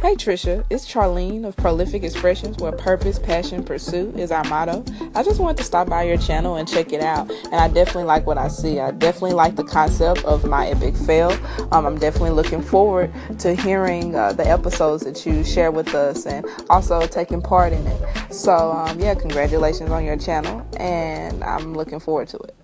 Hey Trisha, it's Charlene of Prolific Expressions, where purpose, passion, pursuit is our motto. I just wanted to stop by your channel and check it out, and I definitely like what I see. I definitely like the concept of my epic fail. Um, I'm definitely looking forward to hearing uh, the episodes that you share with us and also taking part in it. So, um, yeah, congratulations on your channel, and I'm looking forward to it.